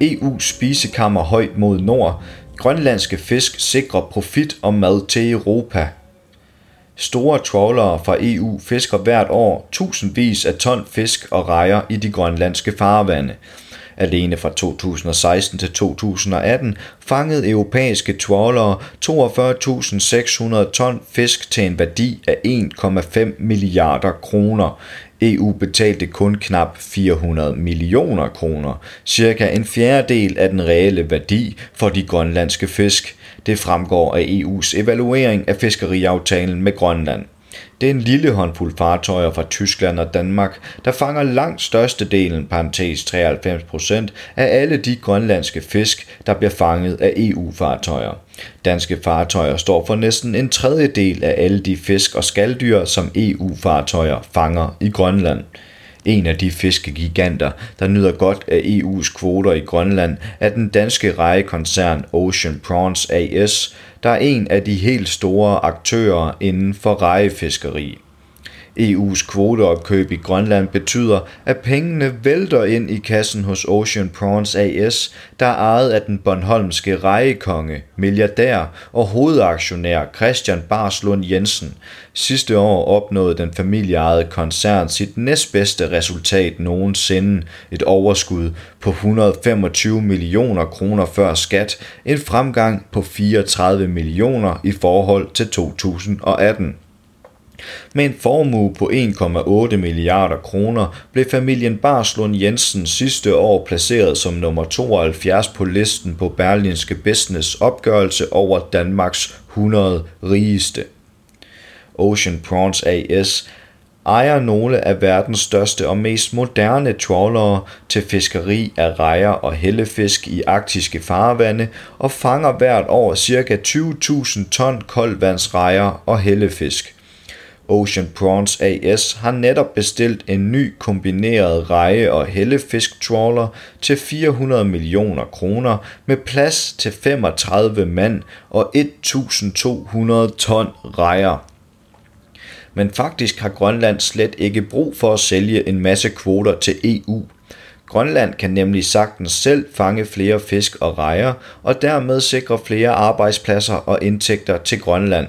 EU spisekammer højt mod nord. Grønlandske fisk sikrer profit og mad til Europa. Store trawlere fra EU fisker hvert år tusindvis af ton fisk og rejer i de grønlandske farvande. Alene fra 2016 til 2018 fangede europæiske trawlere 42.600 ton fisk til en værdi af 1,5 milliarder kroner. EU betalte kun knap 400 millioner kroner, cirka en fjerdedel af den reelle værdi for de grønlandske fisk. Det fremgår af EU's evaluering af fiskeriaftalen med Grønland. Det er en lille håndfuld fartøjer fra Tyskland og Danmark, der fanger langt størstedelen, parentes 93%, af alle de grønlandske fisk, der bliver fanget af EU-fartøjer. Danske fartøjer står for næsten en tredjedel af alle de fisk og skalddyr, som EU-fartøjer fanger i Grønland. En af de fiskegiganter, der nyder godt af EU's kvoter i Grønland, er den danske rejekoncern Ocean Prawns AS, der er en af de helt store aktører inden for rejefiskeri. EU's kvoteopkøb i Grønland betyder, at pengene vælter ind i kassen hos Ocean Prawns AS, der er ejet af den Bornholmske rejekonge, milliardær og hovedaktionær Christian Barslund Jensen. Sidste år opnåede den familieejede koncern sit næstbedste resultat nogensinde, et overskud på 125 millioner kroner før skat, en fremgang på 34 millioner i forhold til 2018. Med en formue på 1,8 milliarder kroner blev familien Barslund Jensen sidste år placeret som nummer 72 på listen på Berlinske Business opgørelse over Danmarks 100 rigeste. Ocean Prawns AS ejer nogle af verdens største og mest moderne trawlere til fiskeri af rejer og hellefisk i arktiske farvande og fanger hvert år ca. 20.000 ton koldvandsrejer og hellefisk. Ocean Prawns AS har netop bestilt en ny kombineret reje- og hellefisk trawler til 400 millioner kroner med plads til 35 mand og 1200 ton rejer. Men faktisk har Grønland slet ikke brug for at sælge en masse kvoter til EU. Grønland kan nemlig sagtens selv fange flere fisk og rejer, og dermed sikre flere arbejdspladser og indtægter til Grønland.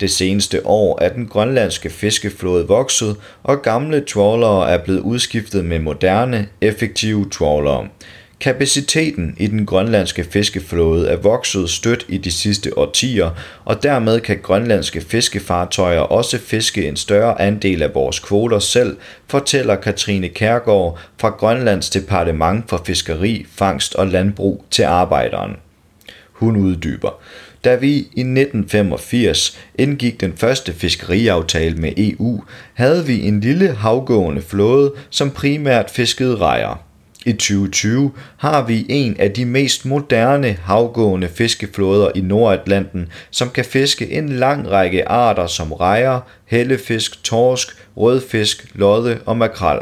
Det seneste år er den grønlandske fiskeflåde vokset, og gamle trawlere er blevet udskiftet med moderne, effektive trawlere. Kapaciteten i den grønlandske fiskeflåde er vokset stødt i de sidste årtier, og dermed kan grønlandske fiskefartøjer også fiske en større andel af vores kvoter selv, fortæller Katrine Kærgaard fra Grønlands Departement for Fiskeri, Fangst og Landbrug til arbejderen. Hun uddyber. Da vi i 1985 indgik den første fiskeriaftale med EU, havde vi en lille havgående flåde, som primært fiskede rejer. I 2020 har vi en af de mest moderne havgående fiskeflåder i Nordatlanten, som kan fiske en lang række arter som rejer, hellefisk, torsk, rødfisk, lodde og makrel.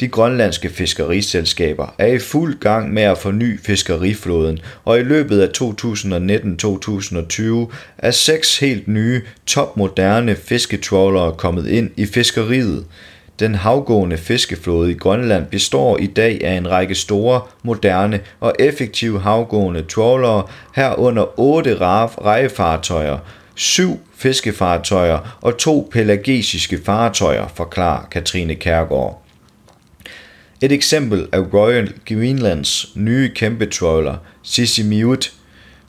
De grønlandske fiskeriselskaber er i fuld gang med at forny fiskeriflåden, og i løbet af 2019-2020 er seks helt nye, topmoderne fisketrawlere kommet ind i fiskeriet. Den havgående fiskeflåde i Grønland består i dag af en række store, moderne og effektive havgående trawlere, herunder otte rejefartøjer, syv fiskefartøjer og to pelagiske fartøjer, forklarer Katrine Kærgaard. Et eksempel er Royal Greenlands nye kæmpe trawler, Sisimiut.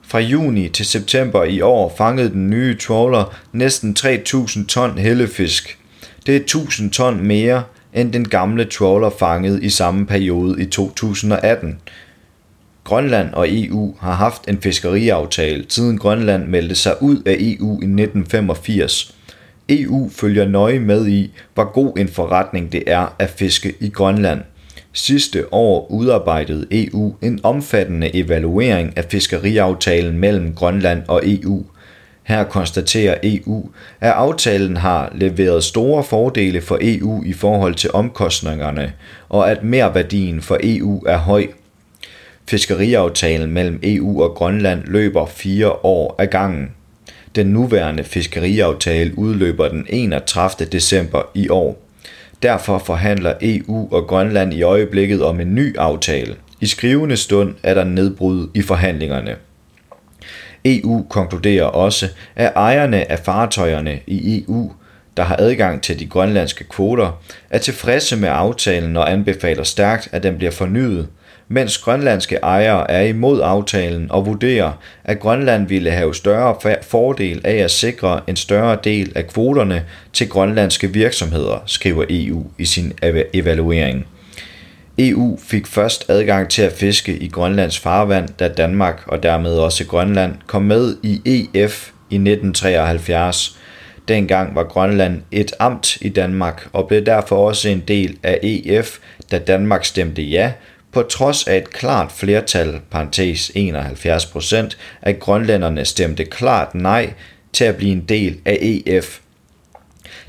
Fra juni til september i år fangede den nye trawler næsten 3000 ton hellefisk. Det er 1000 ton mere end den gamle trawler fangede i samme periode i 2018. Grønland og EU har haft en fiskeriaftale, siden Grønland meldte sig ud af EU i 1985. EU følger nøje med i, hvor god en forretning det er at fiske i Grønland. Sidste år udarbejdede EU en omfattende evaluering af fiskeriaftalen mellem Grønland og EU. Her konstaterer EU, at aftalen har leveret store fordele for EU i forhold til omkostningerne, og at merværdien for EU er høj. Fiskeriaftalen mellem EU og Grønland løber fire år ad gangen. Den nuværende fiskeriaftale udløber den 31. december i år. Derfor forhandler EU og Grønland i øjeblikket om en ny aftale. I skrivende stund er der nedbrud i forhandlingerne. EU konkluderer også, at ejerne af fartøjerne i EU, der har adgang til de grønlandske kvoter, er tilfredse med aftalen og anbefaler stærkt, at den bliver fornyet, mens grønlandske ejere er imod aftalen og vurderer, at Grønland ville have større fordel af at sikre en større del af kvoterne til grønlandske virksomheder, skriver EU i sin evaluering. EU fik først adgang til at fiske i Grønlands farvand, da Danmark og dermed også Grønland kom med i EF i 1973. Dengang var Grønland et amt i Danmark og blev derfor også en del af EF, da Danmark stemte ja, på trods af et klart flertal, parentes 71 procent, at grønlænderne stemte klart nej til at blive en del af EF.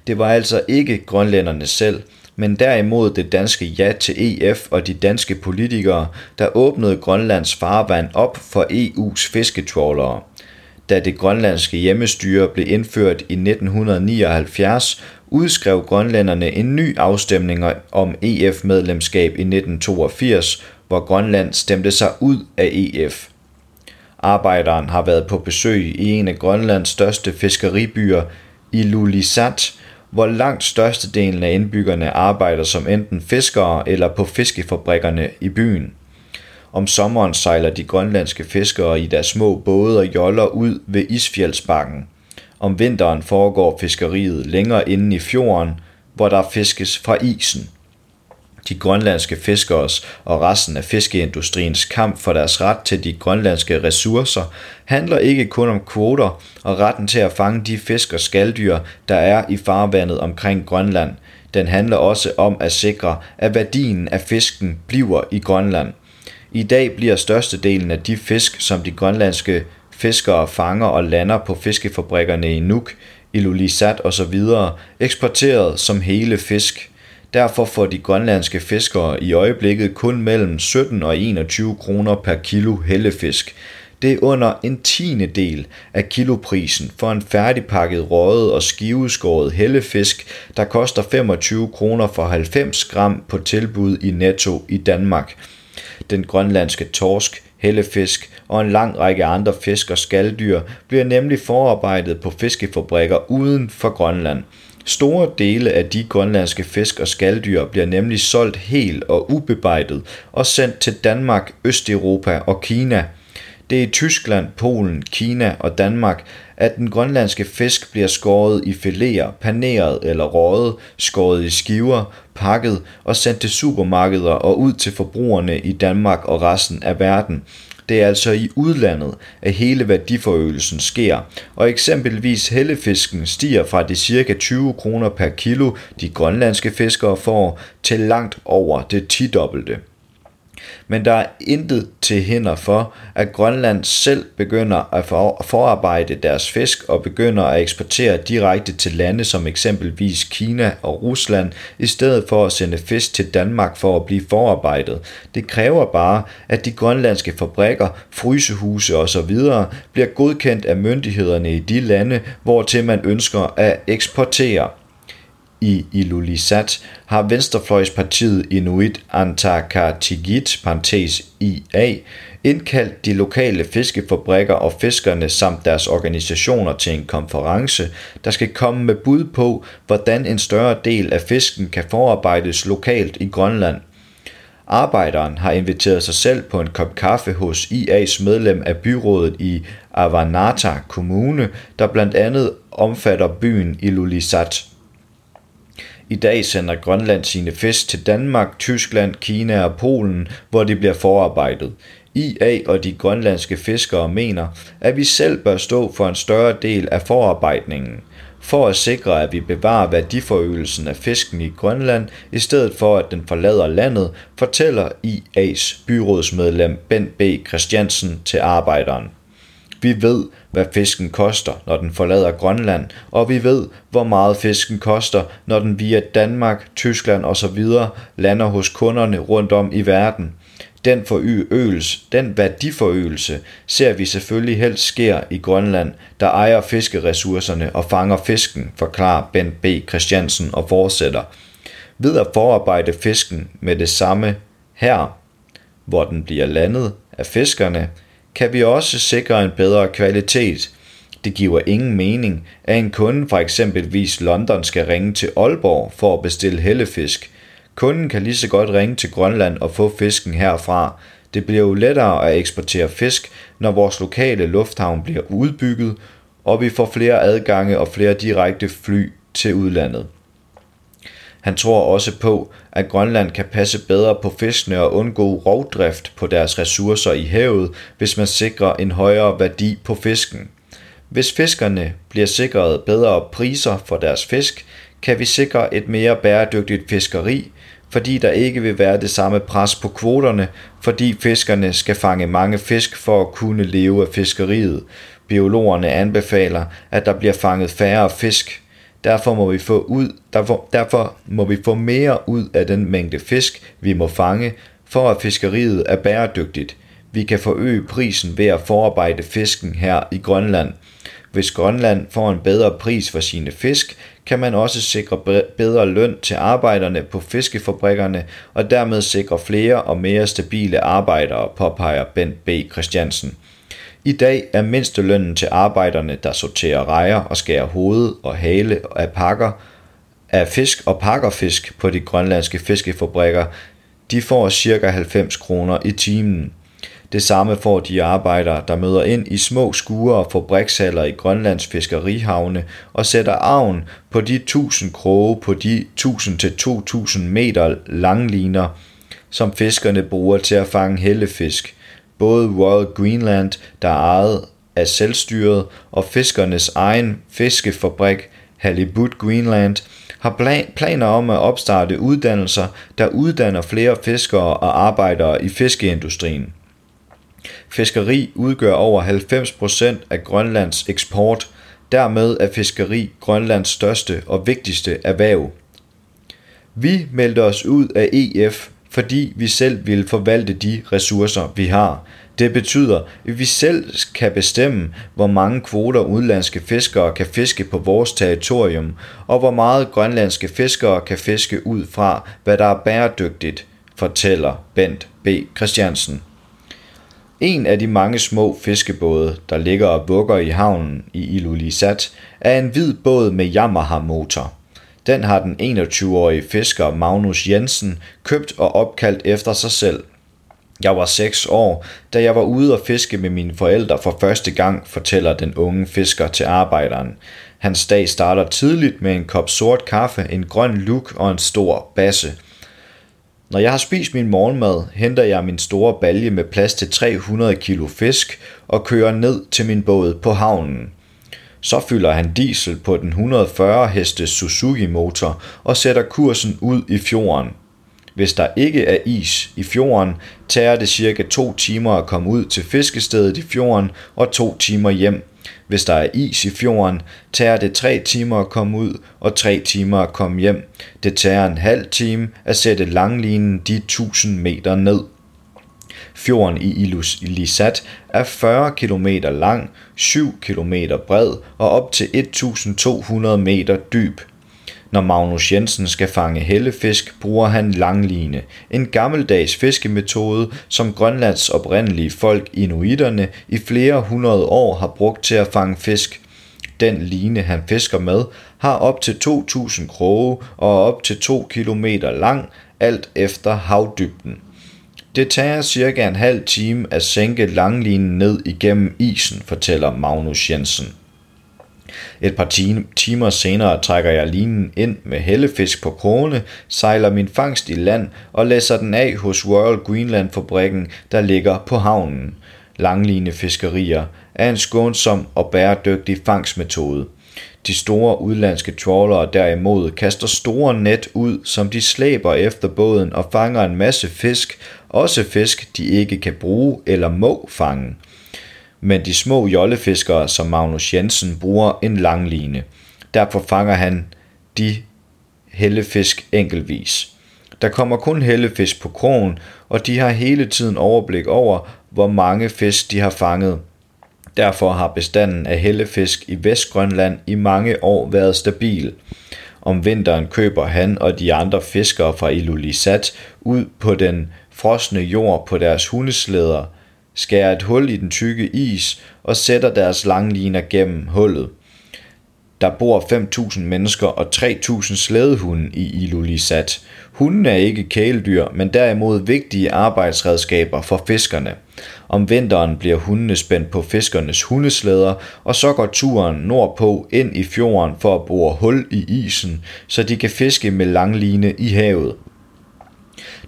Det var altså ikke grønlænderne selv, men derimod det danske ja til EF og de danske politikere, der åbnede Grønlands farvand op for EU's fisketrålere. Da det grønlandske hjemmestyre blev indført i 1979, udskrev grønlænderne en ny afstemning om EF-medlemskab i 1982, hvor Grønland stemte sig ud af EF. Arbejderen har været på besøg i en af Grønlands største fiskeribyer, Ilulissat, hvor langt størstedelen af indbyggerne arbejder som enten fiskere eller på fiskefabrikkerne i byen. Om sommeren sejler de grønlandske fiskere i deres små både og joller ud ved Isfjeldsbakken. Om vinteren foregår fiskeriet længere inde i fjorden, hvor der fiskes fra isen. De grønlandske fiskers og resten af fiskeindustriens kamp for deres ret til de grønlandske ressourcer handler ikke kun om kvoter og retten til at fange de fisk og skalddyr, der er i farvandet omkring Grønland. Den handler også om at sikre, at værdien af fisken bliver i Grønland. I dag bliver størstedelen af de fisk, som de grønlandske fiskere fanger og lander på fiskefabrikkerne i Nuuk, Ilulissat osv., eksporteret som hele fisk. Derfor får de grønlandske fiskere i øjeblikket kun mellem 17 og 21 kroner per kilo hellefisk. Det er under en tiende del af kiloprisen for en færdigpakket røget og skiveskåret hellefisk, der koster 25 kroner for 90 gram på tilbud i Netto i Danmark. Den grønlandske torsk, hellefisk og en lang række andre fisk og skalddyr bliver nemlig forarbejdet på fiskefabrikker uden for Grønland. Store dele af de grønlandske fisk og skalddyr bliver nemlig solgt helt og ubebejdet og sendt til Danmark, Østeuropa og Kina. Det er i Tyskland, Polen, Kina og Danmark, at den grønlandske fisk bliver skåret i fileter, paneret eller røget, skåret i skiver, pakket og sendt til supermarkeder og ud til forbrugerne i Danmark og resten af verden. Det er altså i udlandet, at hele værdiforøgelsen sker, og eksempelvis hellefisken stiger fra de cirka 20 kroner per kilo, de grønlandske fiskere får, til langt over det tidobbelte men der er intet til hinder for, at Grønland selv begynder at forarbejde deres fisk og begynder at eksportere direkte til lande som eksempelvis Kina og Rusland, i stedet for at sende fisk til Danmark for at blive forarbejdet. Det kræver bare, at de grønlandske fabrikker, frysehuse osv. bliver godkendt af myndighederne i de lande, hvor til man ønsker at eksportere i Ilulissat har Venstrefløjspartiet Inuit Antarktigit, parentes IA, indkaldt de lokale fiskefabrikker og fiskerne samt deres organisationer til en konference, der skal komme med bud på, hvordan en større del af fisken kan forarbejdes lokalt i Grønland. Arbejderen har inviteret sig selv på en kop kaffe hos IA's medlem af byrådet i Avanata Kommune, der blandt andet omfatter byen Ilulissat. I dag sender Grønland sine fisk til Danmark, Tyskland, Kina og Polen, hvor de bliver forarbejdet. IA og de grønlandske fiskere mener, at vi selv bør stå for en større del af forarbejdningen, for at sikre, at vi bevarer værdiforøgelsen af fisken i Grønland, i stedet for at den forlader landet, fortæller IA's byrådsmedlem Ben B. Christiansen til arbejderen. Vi ved, hvad fisken koster, når den forlader Grønland, og vi ved, hvor meget fisken koster, når den via Danmark, Tyskland osv. lander hos kunderne rundt om i verden. Den forøgelse, den værdiforøgelse, ser vi selvfølgelig helst sker i Grønland, der ejer fiskeressourcerne og fanger fisken, forklarer Bent B. Christiansen og fortsætter. Ved at forarbejde fisken med det samme her, hvor den bliver landet af fiskerne, kan vi også sikre en bedre kvalitet. Det giver ingen mening, at en kunde fra eksempelvis London skal ringe til Aalborg for at bestille hellefisk. Kunden kan lige så godt ringe til Grønland og få fisken herfra. Det bliver jo lettere at eksportere fisk, når vores lokale lufthavn bliver udbygget, og vi får flere adgange og flere direkte fly til udlandet. Han tror også på, at Grønland kan passe bedre på fiskene og undgå rovdrift på deres ressourcer i havet, hvis man sikrer en højere værdi på fisken. Hvis fiskerne bliver sikret bedre priser for deres fisk, kan vi sikre et mere bæredygtigt fiskeri, fordi der ikke vil være det samme pres på kvoterne, fordi fiskerne skal fange mange fisk for at kunne leve af fiskeriet. Biologerne anbefaler, at der bliver fanget færre fisk, Derfor må vi få ud, derfor, derfor må vi få mere ud af den mængde fisk, vi må fange, for at fiskeriet er bæredygtigt. Vi kan forøge prisen ved at forarbejde fisken her i Grønland. Hvis Grønland får en bedre pris for sine fisk, kan man også sikre bedre løn til arbejderne på fiskefabrikkerne og dermed sikre flere og mere stabile arbejdere, påpeger Bent B. Christiansen. I dag er mindstelønnen til arbejderne, der sorterer rejer og skærer hoved og hale af pakker af fisk og pakker fisk på de grønlandske fiskefabrikker, de får ca. 90 kroner i timen. Det samme får de arbejdere, der møder ind i små skure og fabrikshaller i Grønlands fiskerihavne og sætter arven på de 1000 kroge på de 1000-2000 meter langliner, som fiskerne bruger til at fange hellefisk – Både Royal Greenland, der er ejet af selvstyret, og fiskernes egen fiskefabrik Halibut Greenland har planer om at opstarte uddannelser, der uddanner flere fiskere og arbejdere i fiskeindustrien. Fiskeri udgør over 90% af Grønlands eksport, dermed er fiskeri Grønlands største og vigtigste erhverv. Vi meldte os ud af EF fordi vi selv vil forvalte de ressourcer, vi har. Det betyder, at vi selv kan bestemme, hvor mange kvoter udenlandske fiskere kan fiske på vores territorium, og hvor meget grønlandske fiskere kan fiske ud fra, hvad der er bæredygtigt, fortæller Bent B. Christiansen. En af de mange små fiskebåde, der ligger og bukker i havnen i Ilulissat, er en hvid båd med Yamaha-motor. Den har den 21-årige fisker Magnus Jensen købt og opkaldt efter sig selv. Jeg var 6 år, da jeg var ude og fiske med mine forældre for første gang, fortæller den unge fisker til arbejderen. Hans dag starter tidligt med en kop sort kaffe, en grøn luk og en stor basse. Når jeg har spist min morgenmad, henter jeg min store balje med plads til 300 kilo fisk og kører ned til min båd på havnen. Så fylder han diesel på den 140 heste Suzuki motor og sætter kursen ud i fjorden. Hvis der ikke er is i fjorden, tager det cirka to timer at komme ud til fiskestedet i fjorden og to timer hjem. Hvis der er is i fjorden, tager det tre timer at komme ud og tre timer at komme hjem. Det tager en halv time at sætte langlinen de 1000 meter ned. Fjorden i Ilulissat er 40 km lang, 7 km bred og op til 1200 meter dyb. Når Magnus Jensen skal fange hellefisk, bruger han langline, en gammeldags fiskemetode, som Grønlands oprindelige folk, inuiterne, i flere hundrede år har brugt til at fange fisk. Den line, han fisker med, har op til 2.000 kroge og op til 2 km lang, alt efter havdybden. Det tager cirka en halv time at sænke langlinen ned igennem isen, fortæller Magnus Jensen. Et par timer senere trækker jeg linen ind med hellefisk på krone, sejler min fangst i land og læser den af hos Royal Greenland fabrikken, der ligger på havnen. Langlinefiskerier er en skånsom og bæredygtig fangstmetode. De store udlandske trawlere derimod kaster store net ud, som de slæber efter båden og fanger en masse fisk, også fisk de ikke kan bruge eller må fange. Men de små jollefiskere som Magnus Jensen bruger en langline. Derfor fanger han de hellefisk enkeltvis. Der kommer kun hellefisk på krogen, og de har hele tiden overblik over, hvor mange fisk de har fanget. Derfor har bestanden af hellefisk i Vestgrønland i mange år været stabil. Om vinteren køber han og de andre fiskere fra Ilulissat ud på den frosne jord på deres hundeslæder, skærer et hul i den tykke is og sætter deres langliner gennem hullet. Der bor 5.000 mennesker og 3.000 slædehunde i Ilulissat. Hunden er ikke kæledyr, men derimod vigtige arbejdsredskaber for fiskerne. Om vinteren bliver hundene spændt på fiskernes hundeslæder, og så går turen nordpå ind i fjorden for at bore hul i isen, så de kan fiske med langline i havet.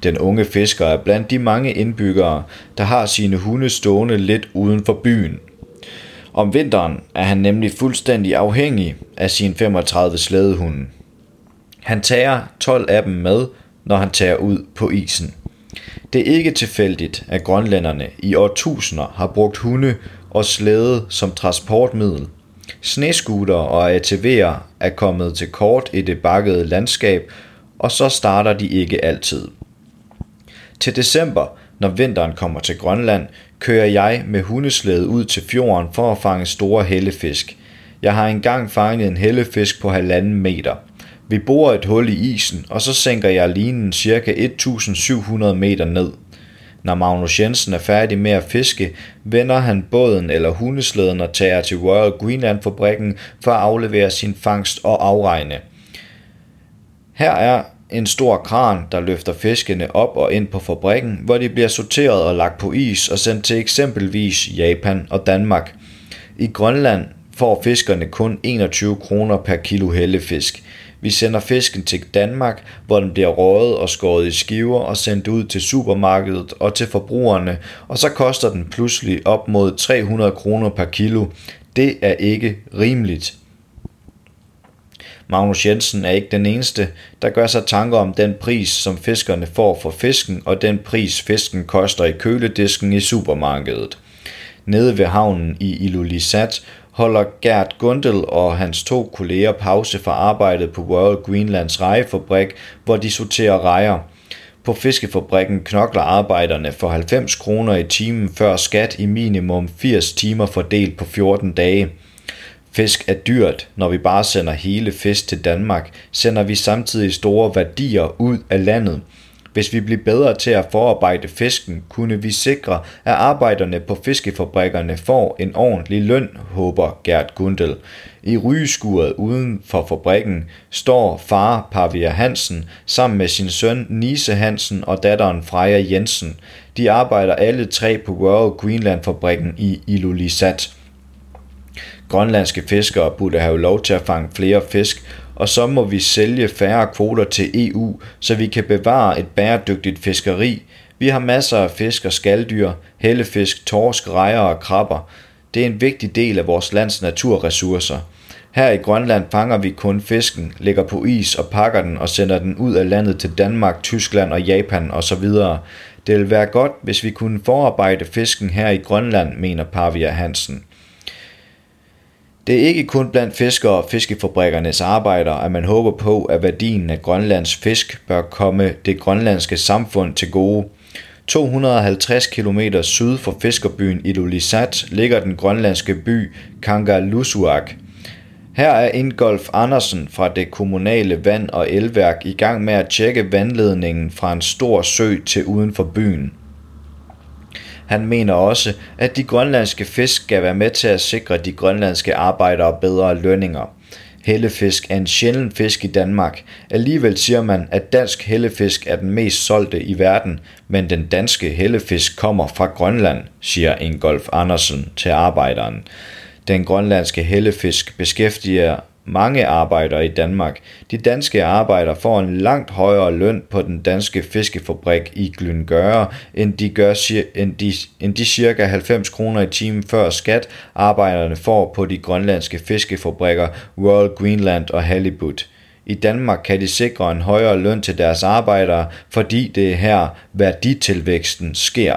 Den unge fisker er blandt de mange indbyggere, der har sine hunde stående lidt uden for byen. Om vinteren er han nemlig fuldstændig afhængig af sine 35 slædehunde. Han tager 12 af dem med, når han tager ud på isen. Det er ikke tilfældigt, at grønlænderne i årtusinder har brugt hunde og slæde som transportmiddel. Sneskuter og ATV'er er kommet til kort i det bakkede landskab, og så starter de ikke altid. Til december, når vinteren kommer til Grønland, kører jeg med hundeslæde ud til fjorden for at fange store hellefisk. Jeg har engang fanget en hellefisk på halvanden meter. Vi borer et hul i isen, og så sænker jeg linen ca. 1700 meter ned. Når Magnus Jensen er færdig med at fiske, vender han båden eller hundeslæden og tager til Royal Greenland-fabrikken for at aflevere sin fangst og afregne. Her er en stor kran, der løfter fiskene op og ind på fabrikken, hvor de bliver sorteret og lagt på is og sendt til eksempelvis Japan og Danmark. I Grønland får fiskerne kun 21 kroner per kilo hellefisk. Vi sender fisken til Danmark, hvor den bliver røget og skåret i skiver og sendt ud til supermarkedet og til forbrugerne, og så koster den pludselig op mod 300 kroner per kilo. Det er ikke rimeligt. Magnus Jensen er ikke den eneste, der gør sig tanker om den pris, som fiskerne får for fisken, og den pris, fisken koster i køledisken i supermarkedet. Nede ved havnen i Ilulissat holder Gert Gundel og hans to kolleger pause fra arbejdet på Royal Greenlands rejefabrik, hvor de sorterer rejer. På fiskefabrikken knokler arbejderne for 90 kroner i timen før skat i minimum 80 timer fordelt på 14 dage. Fisk er dyrt, når vi bare sender hele fisk til Danmark, sender vi samtidig store værdier ud af landet. Hvis vi bliver bedre til at forarbejde fisken, kunne vi sikre, at arbejderne på fiskefabrikkerne får en ordentlig løn, håber Gert Gundel. I rygeskuret uden for fabrikken står far Pavia Hansen sammen med sin søn Nise Hansen og datteren Freja Jensen. De arbejder alle tre på Royal Greenland-fabrikken i Ilulissat. Grønlandske fiskere burde have lov til at fange flere fisk, og så må vi sælge færre kvoter til EU, så vi kan bevare et bæredygtigt fiskeri. Vi har masser af fisk og skalddyr, hellefisk, torsk, rejer og krabber. Det er en vigtig del af vores lands naturressourcer. Her i Grønland fanger vi kun fisken, lægger på is og pakker den og sender den ud af landet til Danmark, Tyskland og Japan osv. Det vil være godt, hvis vi kunne forarbejde fisken her i Grønland, mener Pavia Hansen. Det er ikke kun blandt fiskere og fiskefabrikkernes arbejdere, at man håber på, at værdien af Grønlands fisk bør komme det grønlandske samfund til gode. 250 km syd for fiskerbyen Ilulissat ligger den grønlandske by Kangalusuaq. Her er Ingolf Andersen fra det kommunale vand- og elværk i gang med at tjekke vandledningen fra en stor sø til uden for byen. Han mener også, at de grønlandske fisk skal være med til at sikre de grønlandske arbejdere bedre lønninger. Hellefisk er en sjælden fisk i Danmark. Alligevel siger man, at dansk hellefisk er den mest solgte i verden, men den danske hellefisk kommer fra Grønland, siger Ingolf Andersen til arbejderen. Den grønlandske hellefisk beskæftiger mange arbejdere i Danmark. De danske arbejdere får en langt højere løn på den danske fiskefabrik i Glyngøre, end de, gør, end de, end de cirka 90 kroner i timen før skat, arbejderne får på de grønlandske fiskefabrikker World Greenland og Halibut. I Danmark kan de sikre en højere løn til deres arbejdere, fordi det er her værditilvæksten sker.